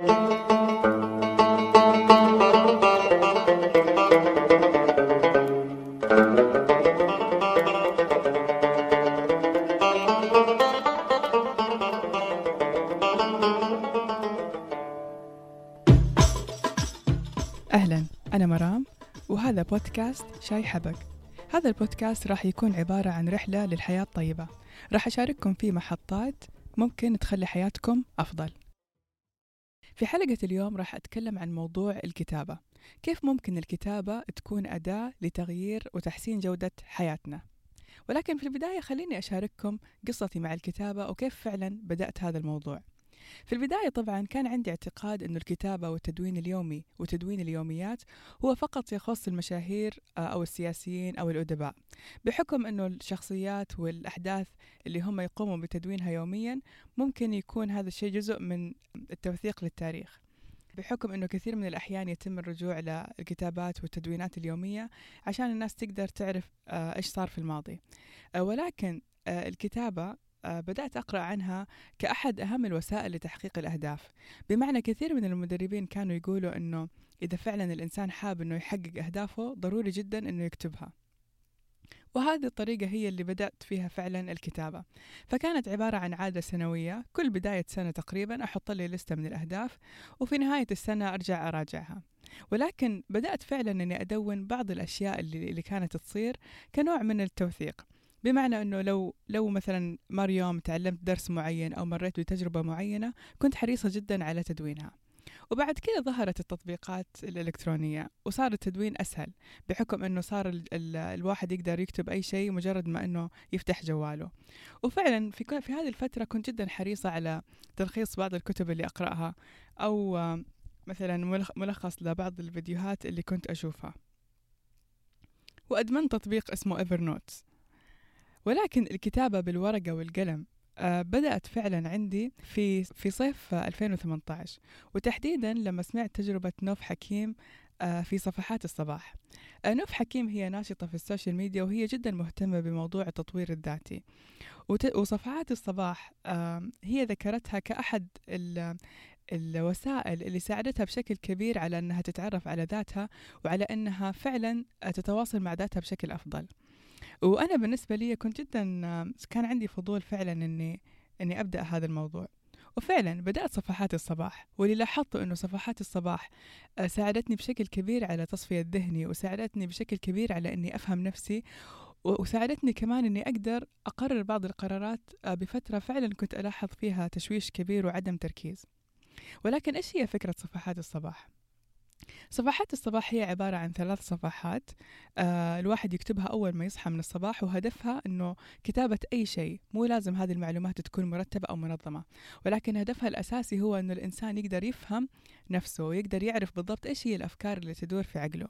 أهلا أنا مرام وهذا بودكاست شاي حبق هذا البودكاست راح يكون عبارة عن رحلة للحياة الطيبة. راح أشارككم فيه محطات ممكن تخلي حياتكم أفضل. في حلقة اليوم راح أتكلم عن موضوع الكتابة. كيف ممكن الكتابة تكون أداة لتغيير وتحسين جودة حياتنا؟ ولكن في البداية خليني أشارككم قصتي مع الكتابة وكيف فعلا بدأت هذا الموضوع. في البداية طبعا كان عندي اعتقاد أن الكتابة والتدوين اليومي وتدوين اليوميات هو فقط يخص المشاهير آه، أو السياسيين أو الأدباء. بحكم أنه الشخصيات والأحداث اللي هم يقوموا بتدوينها يوميا ممكن يكون هذا الشيء جزء من التوثيق للتاريخ. بحكم أنه كثير من الأحيان يتم الرجوع للكتابات والتدوينات اليومية عشان الناس تقدر تعرف آه، إيش صار في الماضي. آه، ولكن الكتابة آه، بدأت أقرأ عنها كأحد أهم الوسائل لتحقيق الأهداف. بمعنى كثير من المدربين كانوا يقولوا أنه إذا فعلا الإنسان حاب أنه يحقق أهدافه ضروري جدا أنه يكتبها. وهذه الطريقة هي اللي بدأت فيها فعلا الكتابة. فكانت عبارة عن عادة سنوية. كل بداية سنة تقريبا أحط لي لستة من الأهداف وفي نهاية السنة أرجع أراجعها. ولكن بدأت فعلا أني أدون بعض الأشياء اللي, اللي كانت تصير كنوع من التوثيق. بمعنى إنه لو لو مثلا مر يوم تعلمت درس معين أو مريت بتجربة معينة كنت حريصة جدا على تدوينها. وبعد كده ظهرت التطبيقات الإلكترونية وصار التدوين أسهل بحكم أنه صار ال ال الواحد يقدر يكتب أي شيء مجرد ما أنه يفتح جواله. وفعلا في, في هذه الفترة كنت جدا حريصة على تلخيص بعض الكتب اللي أقرأها أو مثلا ملخص لبعض الفيديوهات اللي كنت أشوفها. وأدمنت تطبيق اسمه Notes ولكن الكتابة بالورقة والقلم آه، بدأت فعلا عندي في في صيف 2018 وتحديدا لما سمعت تجربة نوف حكيم آه، في صفحات الصباح. آه، نوف حكيم هي ناشطة في ال social media وهي جدا مهتمة بموضوع التطوير الذاتي. وصفحات الصباح هي ذكرتها كأحد الوسائل اللي ساعدتها بشكل كبير على أنها تتعرف على ذاتها وعلى أنها فعلا تتواصل مع ذاتها بشكل أفضل. وأنا بالنسبة لي كنت جدا كان عندي فضول فعلا إني إني أبدأ هذا الموضوع وفعلا بدأت صفحات الصباح واللي لاحظته أنه صفحات الصباح آه، ساعدتني بشكل كبير على تصفية ذهني وساعدتني بشكل كبير على أني أفهم نفسي وساعدتني كمان أني أقدر أقرر بعض القرارات آه، بفترة فعلا كنت ألاحظ فيها تشويش كبير وعدم تركيز ولكن إيش هي فكرة صفحات الصباح؟ صفحات الصباح هي عبارة عن ثلاث صفحات آه الواحد يكتبها أول ما يصحى من الصباح وهدفها أنه كتابة أي شيء مو لازم هذه المعلومات تكون مرتبة أو منظمة. ولكن هدفها الأساسي هو أنه الإنسان يقدر يفهم نفسه ويقدر يعرف بالضبط إيش هي الأفكار اللي تدور في عقله.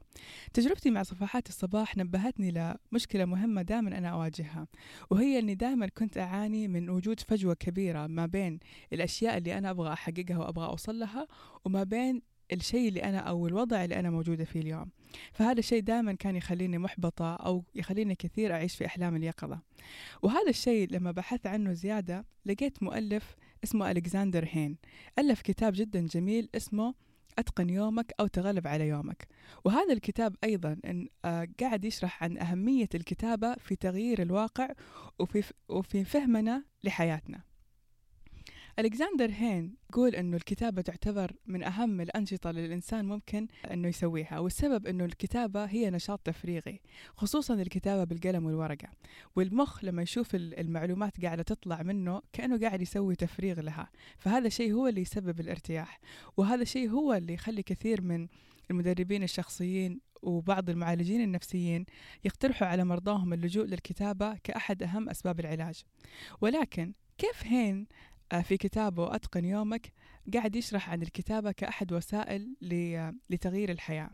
تجربتي مع صفحات الصباح نبهتني لمشكلة مهمة دائما أنا أواجهها وهي أني دائما كنت أعاني من وجود فجوة كبيرة ما بين الأشياء اللي أنا أبغى أحققها وأبغى أوصل لها وما بين الشيء اللي أنا أو الوضع اللي أنا موجودة فيه اليوم. فهذا الشيء دائما كان يخليني محبطة أو يخليني كثير أعيش في أحلام اليقظة. وهذا الشيء لما بحثت عنه زيادة لقيت مؤلف اسمه ألكسندر هين. ألف كتاب جدا جميل اسمه أتقن يومك أو تغلب على يومك. وهذا الكتاب أيضا إن آه قاعد يشرح عن أهمية الكتابة في تغيير الواقع وفي, وفي فهمنا لحياتنا. ألكسندر هين يقول أنه الكتابة تعتبر من أهم الأنشطة للإنسان ممكن أنه يسويها والسبب أنه الكتابة هي نشاط تفريغي خصوصا الكتابة بالقلم والورقة والمخ لما يشوف المعلومات قاعدة تطلع منه كأنه قاعد يسوي تفريغ لها فهذا الشيء هو اللي يسبب الارتياح وهذا الشيء هو اللي يخلي كثير من المدربين الشخصيين وبعض المعالجين النفسيين يقترحوا على مرضاهم اللجوء للكتابة كأحد أهم أسباب العلاج. ولكن كيف هين في كتابه أتقن يومك قاعد يشرح عن الكتابة كأحد وسائل لتغيير الحياة.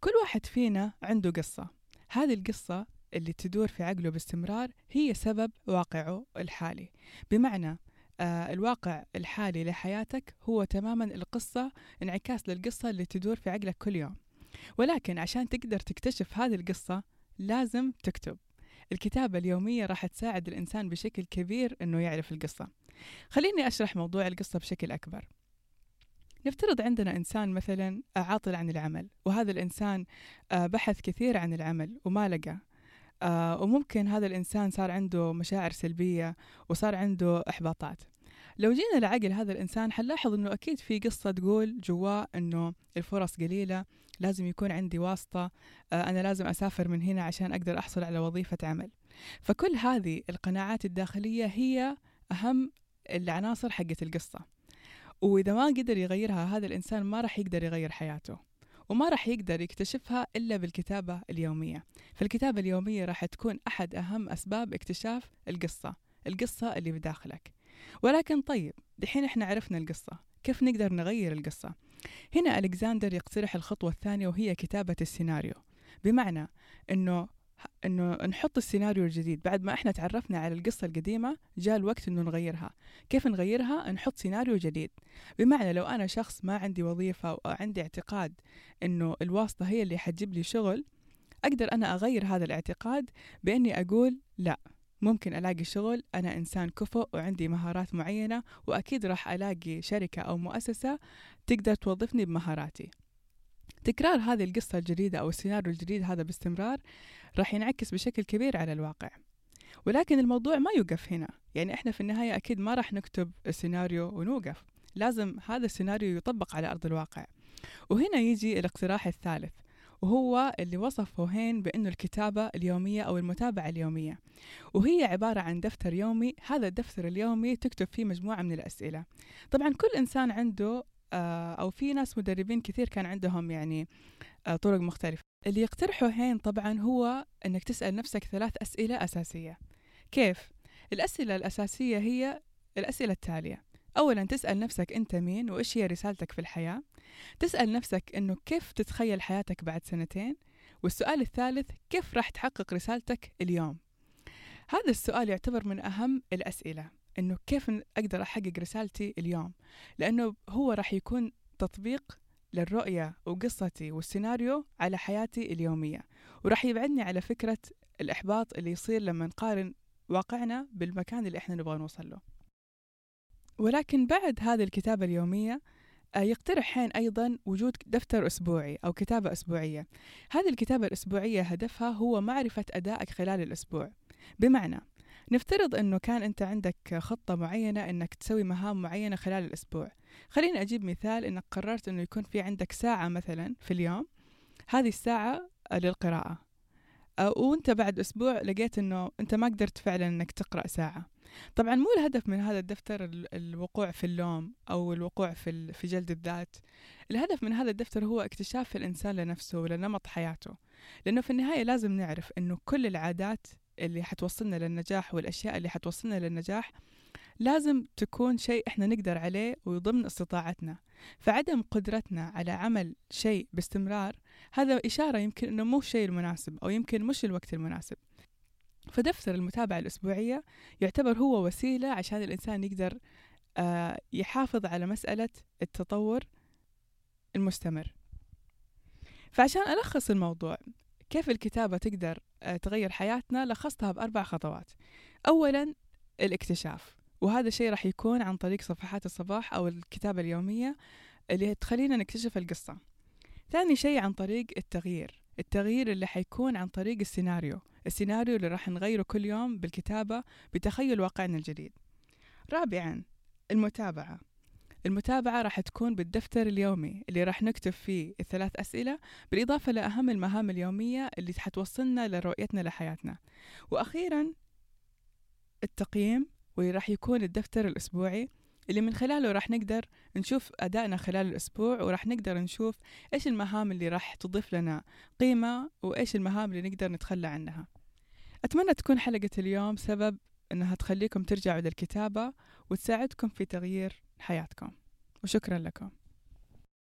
كل واحد فينا عنده قصة. هذه القصة اللي تدور في عقله باستمرار هي سبب واقعه الحالي. بمعنى آه الواقع الحالي لحياتك هو تماما القصة انعكاس للقصة اللي تدور في عقلك كل يوم. ولكن عشان تقدر تكتشف هذه القصة لازم تكتب. الكتابة اليومية راح تساعد الإنسان بشكل كبير أنه يعرف القصة. خليني أشرح موضوع القصة بشكل أكبر. نفترض عندنا إنسان مثلا عاطل عن العمل وهذا الإنسان آه، بحث كثير عن العمل وما لقى آه، وممكن هذا الإنسان صار عنده مشاعر سلبية وصار عنده إحباطات. لو جينا لعقل هذا الإنسان حنلاحظ أنه أكيد في قصة تقول جواه أنه الفرص قليلة لازم يكون عندي واسطة آه، أنا لازم أسافر من هنا عشان أقدر أحصل على وظيفة عمل. فكل هذه القناعات الداخلية هي أهم العناصر حقت القصة. وإذا ما قدر يغيرها هذا الإنسان ما راح يقدر يغير حياته وما راح يقدر يكتشفها إلا بالكتابة اليومية. فالكتابة اليومية راح تكون أحد أهم أسباب اكتشاف القصة القصة اللي بداخلك. ولكن طيب دحين إحنا عرفنا القصة كيف نقدر نغير القصة؟ هنا ألكسندر يقترح الخطوة الثانية وهي كتابة السيناريو. بمعنى أنه إنه نحط السيناريو الجديد. بعد ما إحنا تعرفنا على القصة القديمة جاء الوقت إنه نغيرها. كيف نغيرها؟ نحط سيناريو جديد. بمعنى لو أنا شخص ما عندي وظيفة أو عندي اعتقاد إنه الواسطة هي اللي حتجيب لي شغل أقدر أنا أغير هذا الاعتقاد بإني أقول لا ممكن ألاقي شغل أنا إنسان كفؤ وعندي مهارات معينة وأكيد راح ألاقي شركة أو مؤسسة تقدر توظفني بمهاراتي. تكرار هذه القصة الجديدة أو السيناريو الجديد هذا باستمرار راح ينعكس بشكل كبير على الواقع. ولكن الموضوع ما يوقف هنا. يعني إحنا في النهاية أكيد ما راح نكتب السيناريو ونوقف. لازم هذا السيناريو يطبق على أرض الواقع. وهنا يجي الاقتراح الثالث وهو اللي وصفه هين بأنه الكتابة اليومية أو المتابعة اليومية. وهي عبارة عن دفتر يومي. هذا الدفتر اليومي تكتب فيه مجموعة من الأسئلة. طبعا كل إنسان عنده أو في ناس مدربين كثير كان عندهم يعني آه، طرق مختلفة. اللي يقترحه هين طبعا هو أنك تسأل نفسك ثلاث أسئلة أساسية. كيف؟ الأسئلة الأساسية هي الأسئلة التالية. أولا تسأل نفسك أنت مين وإيش هي رسالتك في الحياة. تسأل نفسك أنه كيف تتخيل حياتك بعد سنتين. والسؤال الثالث كيف راح تحقق رسالتك اليوم؟ هذا السؤال يعتبر من أهم الأسئلة. أنه كيف أقدر أحقق رسالتي اليوم؟ لأنه هو راح يكون تطبيق للرؤية وقصتي والسيناريو على حياتي اليومية وراح يبعدني على فكرة الإحباط اللي يصير لما نقارن واقعنا بالمكان اللي إحنا نبغى نوصل له. ولكن بعد هذه الكتابة اليومية آه، يقترح حين أيضا وجود دفتر أسبوعي أو كتابة أسبوعية. هذه الكتابة الأسبوعية هدفها هو معرفة أدائك خلال الأسبوع. بمعنى نفترض أنه كان أنت عندك خطة معينة أنك تسوي مهام معينة خلال الأسبوع. خليني أجيب مثال أنك قررت أنه يكون في عندك ساعة مثلا في اليوم هذه الساعة للقراءة. وأنت بعد أسبوع لقيت أنه أنت ما قدرت فعلا أنك تقرأ ساعة. طبعا مو الهدف من هذا الدفتر الوقوع في اللوم أو الوقوع في, في جلد الذات. الهدف من هذا الدفتر هو اكتشاف الإنسان لنفسه ولنمط حياته. لأنه في النهاية لازم نعرف أنه كل العادات اللي حتوصلنا للنجاح والأشياء اللي حتوصلنا للنجاح لازم تكون شيء إحنا نقدر عليه وضمن استطاعتنا. فعدم قدرتنا على عمل شيء باستمرار هذا إشارة يمكن أنه مو الشيء المناسب أو يمكن مش الوقت المناسب. فدفتر المتابعة الأسبوعية يعتبر هو وسيلة عشان الإنسان يقدر آه، يحافظ على مسألة التطور المستمر. فعشان ألخص الموضوع كيف الكتابة تقدر تغير حياتنا لخصتها بأربع خطوات. أولا الاكتشاف. وهذا الشيء راح يكون عن طريق صفحات الصباح أو الكتابة اليومية اللي تخلينا نكتشف القصة. ثاني شيء عن طريق التغيير. التغيير اللي حيكون عن طريق السيناريو. السيناريو اللي راح نغيره كل يوم بالكتابة بتخيل واقعنا الجديد. رابعا المتابعة. المتابعة راح تكون بالدفتر اليومي اللي راح نكتب فيه الثلاث أسئلة بالإضافة لأهم المهام اليومية اللي حتوصلنا لرؤيتنا لحياتنا. وأخيرا التقييم واللي راح يكون الدفتر الأسبوعي اللي من خلاله راح نقدر نشوف أدائنا خلال الأسبوع وراح نقدر نشوف إيش المهام اللي راح تضيف لنا قيمة وإيش المهام اللي نقدر نتخلى عنها. أتمنى تكون حلقة اليوم سبب أنها تخليكم ترجعوا للكتابة وتساعدكم في تغيير حياتكم. وشكرا لكم.